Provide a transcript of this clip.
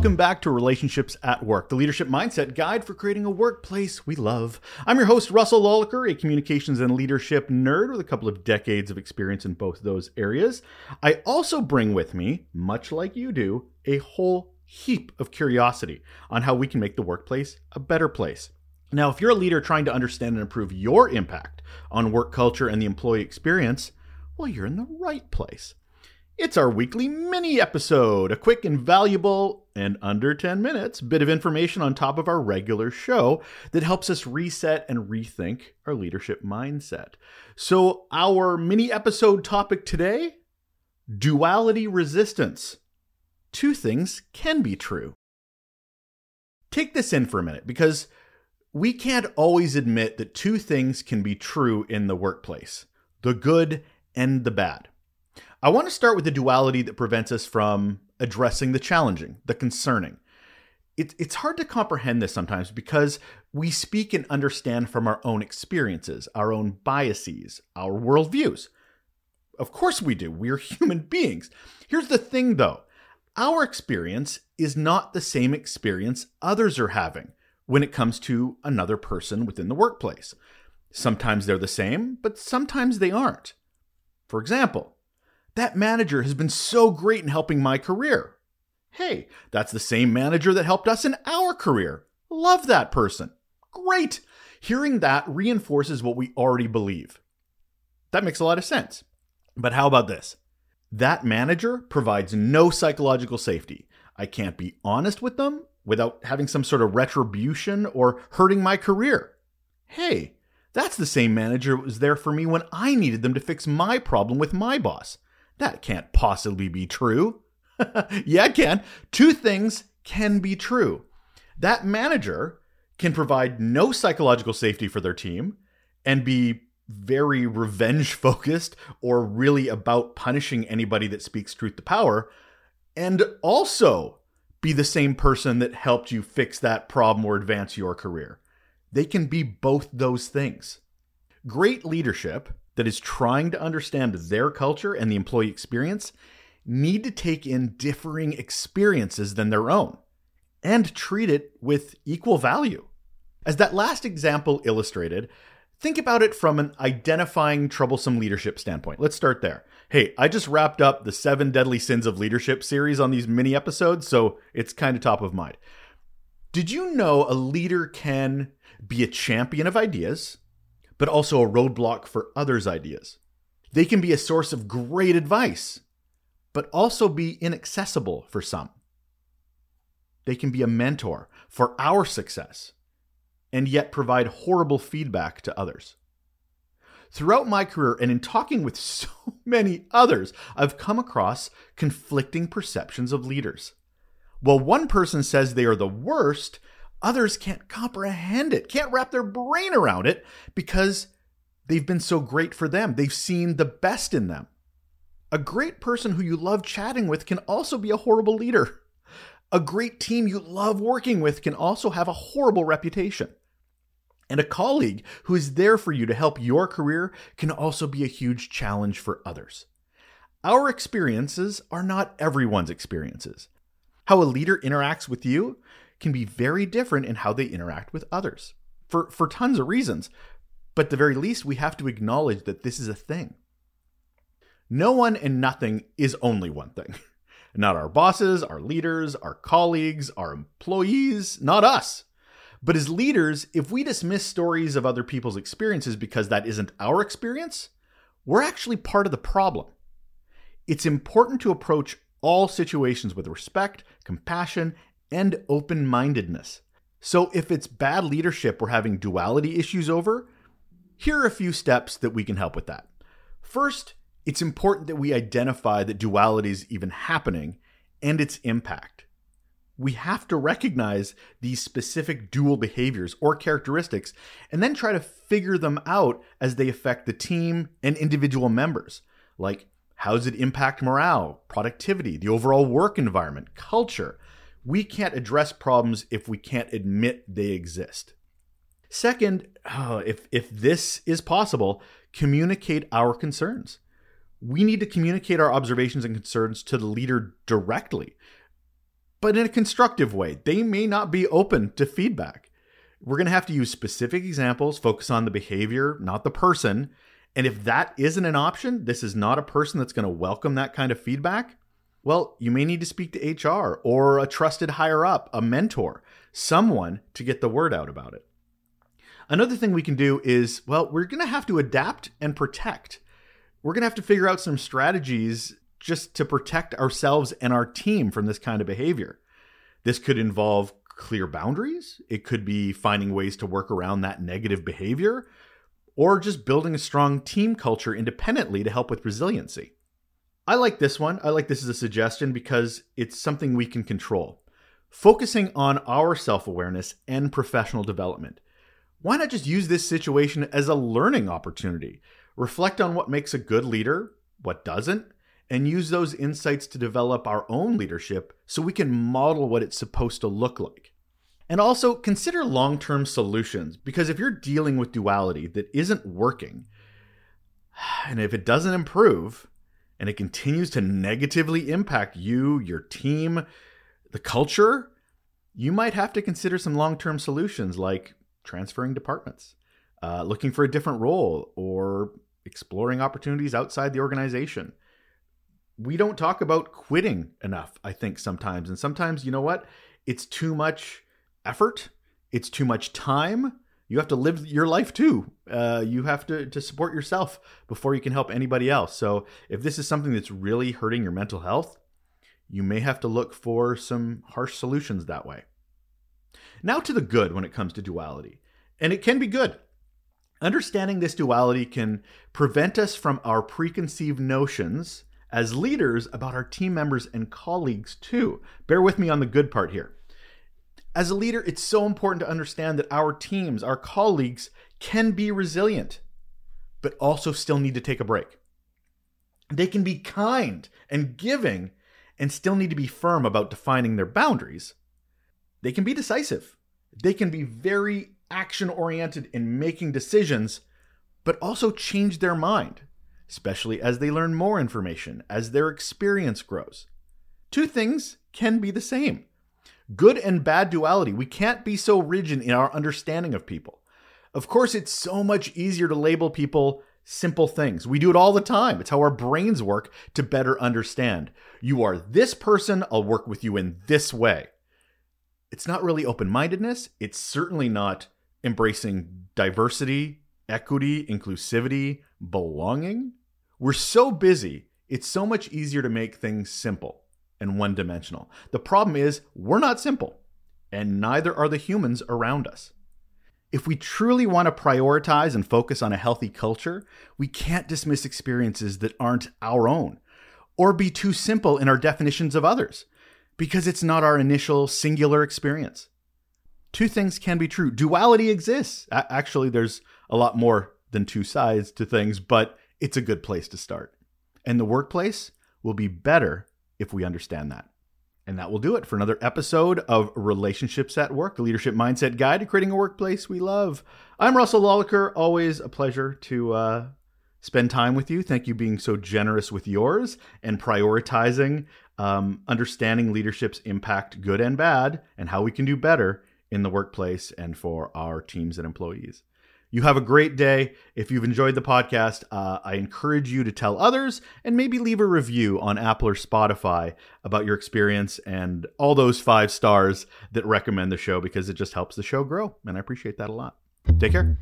Welcome back to Relationships at Work, the leadership mindset guide for creating a workplace we love. I'm your host, Russel Lolacher, a communications and leadership nerd with a couple of decades of experience in both those areas. I also bring with me, much like you do, a whole heap of curiosity on how we can make the workplace a better place. Now, if you're a leader trying to understand and improve your impact on work culture and the employee experience, well, you're in the right place. It's our weekly mini episode, a quick and valuable and under 10 minutes bit of information on top of our regular show that helps us reset and rethink our leadership mindset. So, our mini episode topic today duality resistance. Two things can be true. Take this in for a minute because we can't always admit that two things can be true in the workplace the good and the bad. I want to start with the duality that prevents us from addressing the challenging, the concerning. It, it's hard to comprehend this sometimes because we speak and understand from our own experiences, our own biases, our worldviews. Of course we do. We're human beings. Here's the thing though our experience is not the same experience others are having when it comes to another person within the workplace. Sometimes they're the same, but sometimes they aren't. For example, that manager has been so great in helping my career. Hey, that's the same manager that helped us in our career. Love that person. Great. Hearing that reinforces what we already believe. That makes a lot of sense. But how about this? That manager provides no psychological safety. I can't be honest with them without having some sort of retribution or hurting my career. Hey, that's the same manager that was there for me when I needed them to fix my problem with my boss. That can't possibly be true. yeah, it can. Two things can be true. That manager can provide no psychological safety for their team and be very revenge focused or really about punishing anybody that speaks truth to power, and also be the same person that helped you fix that problem or advance your career. They can be both those things. Great leadership that is trying to understand their culture and the employee experience need to take in differing experiences than their own and treat it with equal value. As that last example illustrated, think about it from an identifying troublesome leadership standpoint. Let's start there. Hey, I just wrapped up the Seven Deadly Sins of Leadership series on these mini episodes, so it's kind of top of mind. Did you know a leader can be a champion of ideas, but also a roadblock for others' ideas? They can be a source of great advice, but also be inaccessible for some. They can be a mentor for our success, and yet provide horrible feedback to others. Throughout my career and in talking with so many others, I've come across conflicting perceptions of leaders. While one person says they are the worst, others can't comprehend it, can't wrap their brain around it because they've been so great for them. They've seen the best in them. A great person who you love chatting with can also be a horrible leader. A great team you love working with can also have a horrible reputation. And a colleague who is there for you to help your career can also be a huge challenge for others. Our experiences are not everyone's experiences. How a leader interacts with you can be very different in how they interact with others for, for tons of reasons. But at the very least, we have to acknowledge that this is a thing. No one and nothing is only one thing. Not our bosses, our leaders, our colleagues, our employees, not us. But as leaders, if we dismiss stories of other people's experiences because that isn't our experience, we're actually part of the problem. It's important to approach all situations with respect, compassion, and open mindedness. So if it's bad leadership we're having duality issues over, here are a few steps that we can help with that. First, it's important that we identify that duality is even happening and its impact we have to recognize these specific dual behaviors or characteristics and then try to figure them out as they affect the team and individual members. Like, how does it impact morale, productivity, the overall work environment, culture? We can't address problems if we can't admit they exist. Second, oh, if, if this is possible, communicate our concerns. We need to communicate our observations and concerns to the leader directly but in a constructive way. They may not be open to feedback. We're going to have to use specific examples, focus on the behavior, not the person. And if that isn't an option, this is not a person that's going to welcome that kind of feedback, well, you may need to speak to HR or a trusted higher up, a mentor, someone to get the word out about it. Another thing we can do is, well, we're going to have to adapt and protect. We're going to have to figure out some strategies just to protect ourselves and our team from this kind of behavior. This could involve clear boundaries, it could be finding ways to work around that negative behavior, or just building a strong team culture independently to help with resiliency. I like this one. I like this as a suggestion because it's something we can control. Focusing on our self awareness and professional development. Why not just use this situation as a learning opportunity? Reflect on what makes a good leader, what doesn't, and use those insights to develop our own leadership so we can model what it's supposed to look like. And also consider long term solutions because if you're dealing with duality that isn't working, and if it doesn't improve, and it continues to negatively impact you, your team, the culture, you might have to consider some long term solutions like transferring departments, uh, looking for a different role, or exploring opportunities outside the organization we don't talk about quitting enough, I think, sometimes. And sometimes, you know what? It's too much effort, it's too much time. You have to live your life too. Uh, you have to, to support yourself before you can help anybody else. So, if this is something that's really hurting your mental health, you may have to look for some harsh solutions that way. Now, to the good when it comes to duality. And it can be good. Understanding this duality can prevent us from our preconceived notions as leaders about our team members and colleagues too. Bear with me on the good part here. As a leader, it's so important to understand that our teams, our colleagues, can be resilient, but also still need to take a break. They can be kind and giving and still need to be firm about defining their boundaries. They can be decisive. They can be very action oriented in making decisions, but also change their mind especially as they learn more information, as their experience grows. Two things can be the same good and bad duality. We can't be so rigid in our understanding of people. Of course, it's so much easier to label people simple things. We do it all the time. It's how our brains work to better understand. You are this person, I'll work with you in this way. It's not really open mindedness. It's certainly not embracing diversity, equity, inclusivity, belonging. We're so busy, it's so much easier to make things simple and one dimensional. The problem is, we're not simple, and neither are the humans around us. If we truly want to prioritize and focus on a healthy culture, we can't dismiss experiences that aren't our own or be too simple in our definitions of others because it's not our initial singular experience. Two things can be true. Duality exists. Actually, there's a lot more than two sides to things, but it's a good place to start. And the workplace will be better if we understand that. And that will do it for another episode of Relationships at Work, the Leadership Mindset Guide to Creating a Workplace We Love. I'm Russel Lolacher. Always a pleasure to uh, spend time with you. Thank you being so generous with yours and prioritizing um, understanding leadership's impact, good and bad, and how we can do better in the workplace and for our teams and employees. You have a great day. If you've enjoyed the podcast, uh, I encourage you to tell others and maybe leave a review on Apple or Spotify about your experience and all those five stars that recommend the show because it just helps the show grow. And I appreciate that a lot. Take care.